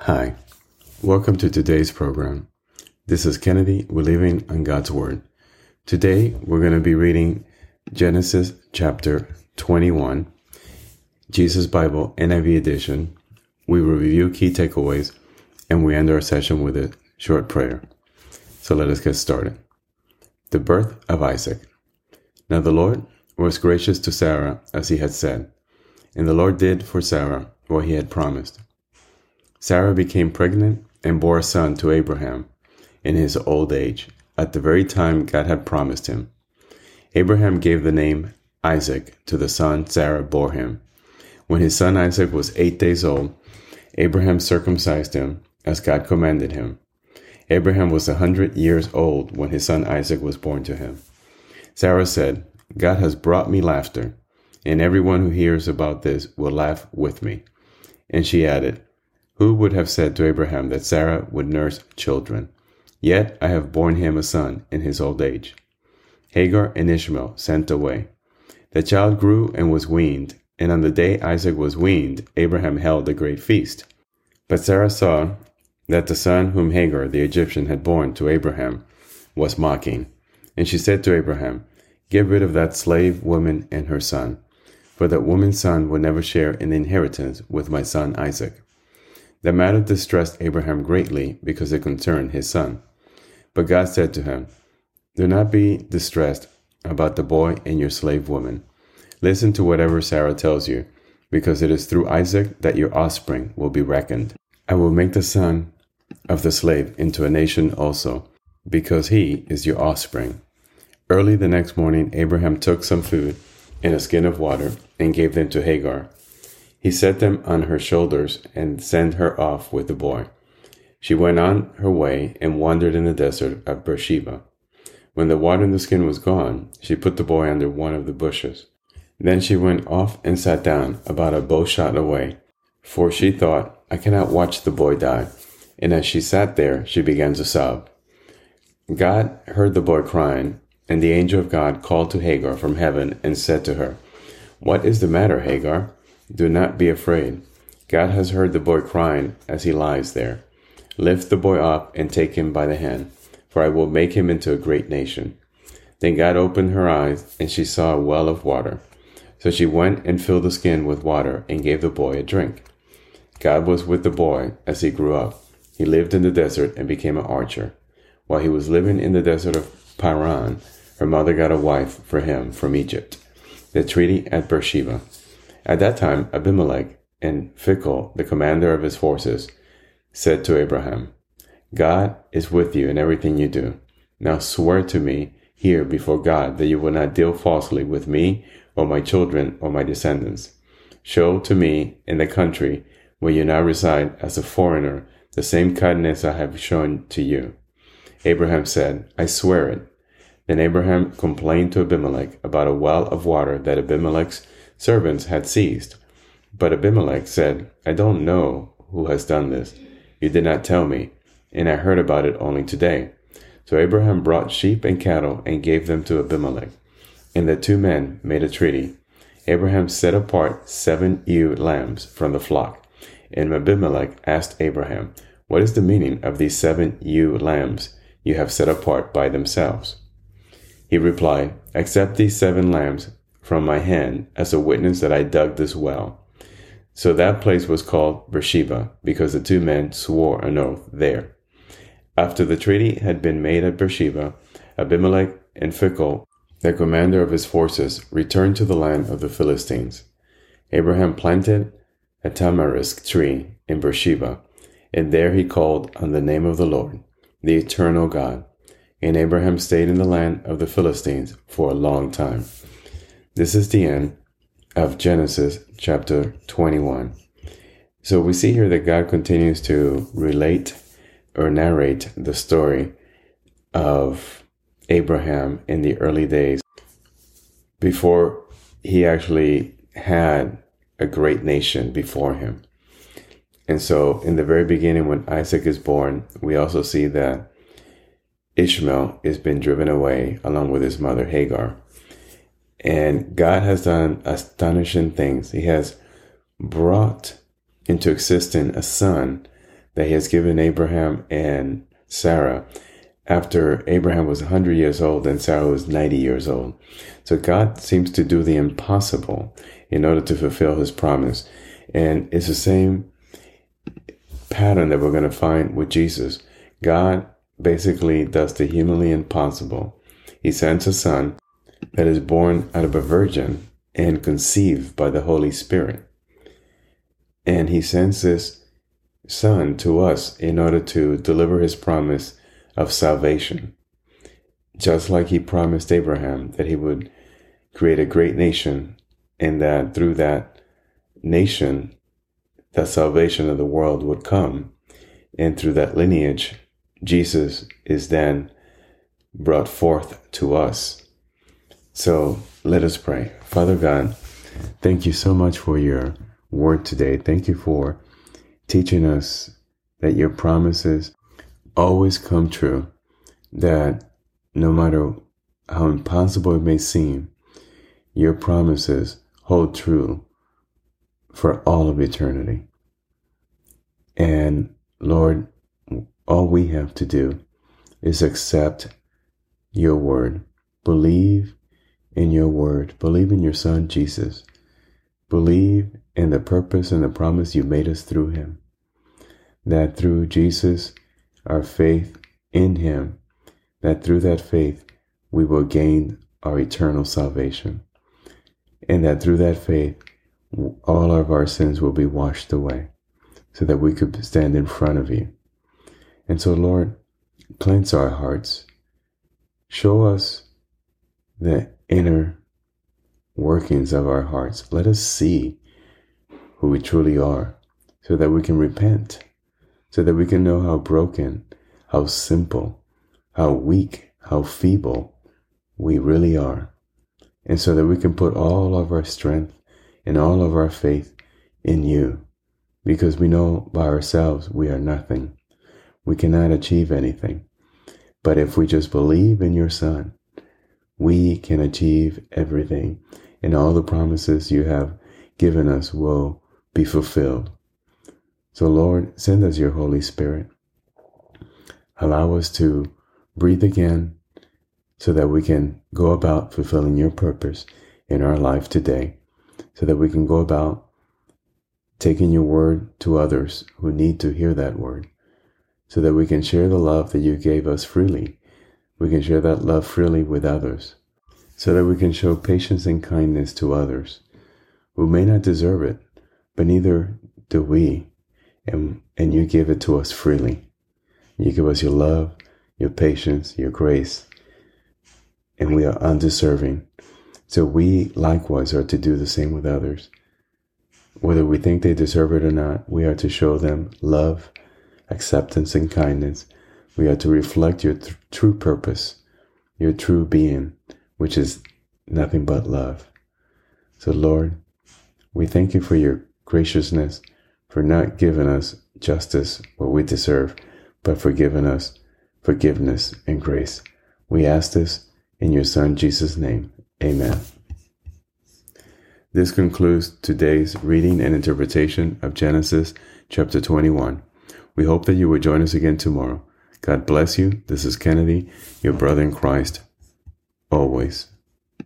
Hi, welcome to today's program. This is Kennedy. We're living on God's Word. Today, we're going to be reading Genesis chapter 21, Jesus Bible NIV edition. We review key takeaways and we end our session with a short prayer. So let us get started. The birth of Isaac. Now the Lord was gracious to Sarah as he had said, and the Lord did for Sarah what he had promised. Sarah became pregnant and bore a son to Abraham in his old age, at the very time God had promised him. Abraham gave the name Isaac to the son Sarah bore him. When his son Isaac was eight days old, Abraham circumcised him as God commanded him. Abraham was a hundred years old when his son Isaac was born to him. Sarah said, God has brought me laughter, and everyone who hears about this will laugh with me. And she added, who would have said to Abraham that Sarah would nurse children? Yet I have borne him a son in his old age. Hagar and Ishmael sent away. The child grew and was weaned, and on the day Isaac was weaned, Abraham held a great feast. But Sarah saw that the son whom Hagar the Egyptian had borne to Abraham was mocking. And she said to Abraham, Get rid of that slave woman and her son, for that woman's son will never share an inheritance with my son Isaac. The matter distressed Abraham greatly because it concerned his son. But God said to him, Do not be distressed about the boy and your slave woman. Listen to whatever Sarah tells you, because it is through Isaac that your offspring will be reckoned. I will make the son of the slave into a nation also, because he is your offspring. Early the next morning, Abraham took some food and a skin of water and gave them to Hagar he set them on her shoulders and sent her off with the boy. She went on her way and wandered in the desert of Beersheba. When the water in the skin was gone, she put the boy under one of the bushes. Then she went off and sat down about a bow shot away, for she thought, I cannot watch the boy die. And as she sat there, she began to sob. God heard the boy crying, and the angel of God called to Hagar from heaven and said to her, What is the matter, Hagar? Do not be afraid. God has heard the boy crying as he lies there. Lift the boy up and take him by the hand, for I will make him into a great nation. Then God opened her eyes, and she saw a well of water. So she went and filled the skin with water and gave the boy a drink. God was with the boy as he grew up. He lived in the desert and became an archer. While he was living in the desert of Paran, her mother got a wife for him from Egypt. The treaty at Beersheba. At that time, Abimelech and Phicol, the commander of his forces, said to Abraham, God is with you in everything you do. Now swear to me here before God that you will not deal falsely with me or my children or my descendants. Show to me in the country where you now reside as a foreigner the same kindness I have shown to you. Abraham said, I swear it. Then Abraham complained to Abimelech about a well of water that Abimelech's servants had seized. But Abimelech said, I don't know who has done this. You did not tell me, and I heard about it only today. So Abraham brought sheep and cattle and gave them to Abimelech. And the two men made a treaty. Abraham set apart seven ewe lambs from the flock. And Abimelech asked Abraham, What is the meaning of these seven ewe lambs you have set apart by themselves? He replied, Accept these seven lambs from my hand as a witness that I dug this well. So that place was called Beersheba, because the two men swore an oath there. After the treaty had been made at Beersheba, Abimelech and Phicol, the commander of his forces, returned to the land of the Philistines. Abraham planted a tamarisk tree in Beersheba, and there he called on the name of the Lord, the eternal God. And Abraham stayed in the land of the Philistines for a long time. This is the end of Genesis chapter 21. So we see here that God continues to relate or narrate the story of Abraham in the early days before he actually had a great nation before him. And so, in the very beginning, when Isaac is born, we also see that Ishmael is being driven away along with his mother Hagar. And God has done astonishing things. He has brought into existence a son that he has given Abraham and Sarah after Abraham was 100 years old and Sarah was 90 years old. So God seems to do the impossible in order to fulfill his promise. And it's the same pattern that we're going to find with Jesus. God basically does the humanly impossible. He sends a son that is born out of a virgin and conceived by the Holy Spirit. And he sends this son to us in order to deliver his promise of salvation. Just like he promised Abraham that he would create a great nation and that through that nation, the salvation of the world would come. And through that lineage, Jesus is then brought forth to us. So let us pray. Father God, thank you so much for your word today. Thank you for teaching us that your promises always come true, that no matter how impossible it may seem, your promises hold true for all of eternity. And Lord, all we have to do is accept your word, believe in your word, believe in your son Jesus, believe in the purpose and the promise you made us through him, that through Jesus, our faith in Him, that through that faith we will gain our eternal salvation. And that through that faith, all of our sins will be washed away so that we could stand in front of you. And so, Lord, cleanse our hearts. Show us the inner workings of our hearts. Let us see who we truly are so that we can repent so that we can know how broken, how simple, how weak, how feeble we really are. And so that we can put all of our strength and all of our faith in you. Because we know by ourselves we are nothing. We cannot achieve anything. But if we just believe in your Son, we can achieve everything. And all the promises you have given us will be fulfilled. So, Lord, send us your Holy Spirit. Allow us to breathe again so that we can go about fulfilling your purpose in our life today, so that we can go about taking your word to others who need to hear that word, so that we can share the love that you gave us freely. We can share that love freely with others, so that we can show patience and kindness to others who may not deserve it, but neither do we and, and you give it to us freely. You give us your love, your patience, your grace, and we are undeserving. So we likewise are to do the same with others. Whether we think they deserve it or not, we are to show them love, acceptance, and kindness. We are to reflect your th- true purpose, your true being, which is nothing but love. So, Lord, we thank you for your graciousness for not giving us justice what we deserve, but for giving us forgiveness and grace. We ask this in your Son Jesus' name. Amen. This concludes today's reading and interpretation of Genesis chapter 21. We hope that you will join us again tomorrow. God bless you. This is Kennedy, your brother in Christ, always.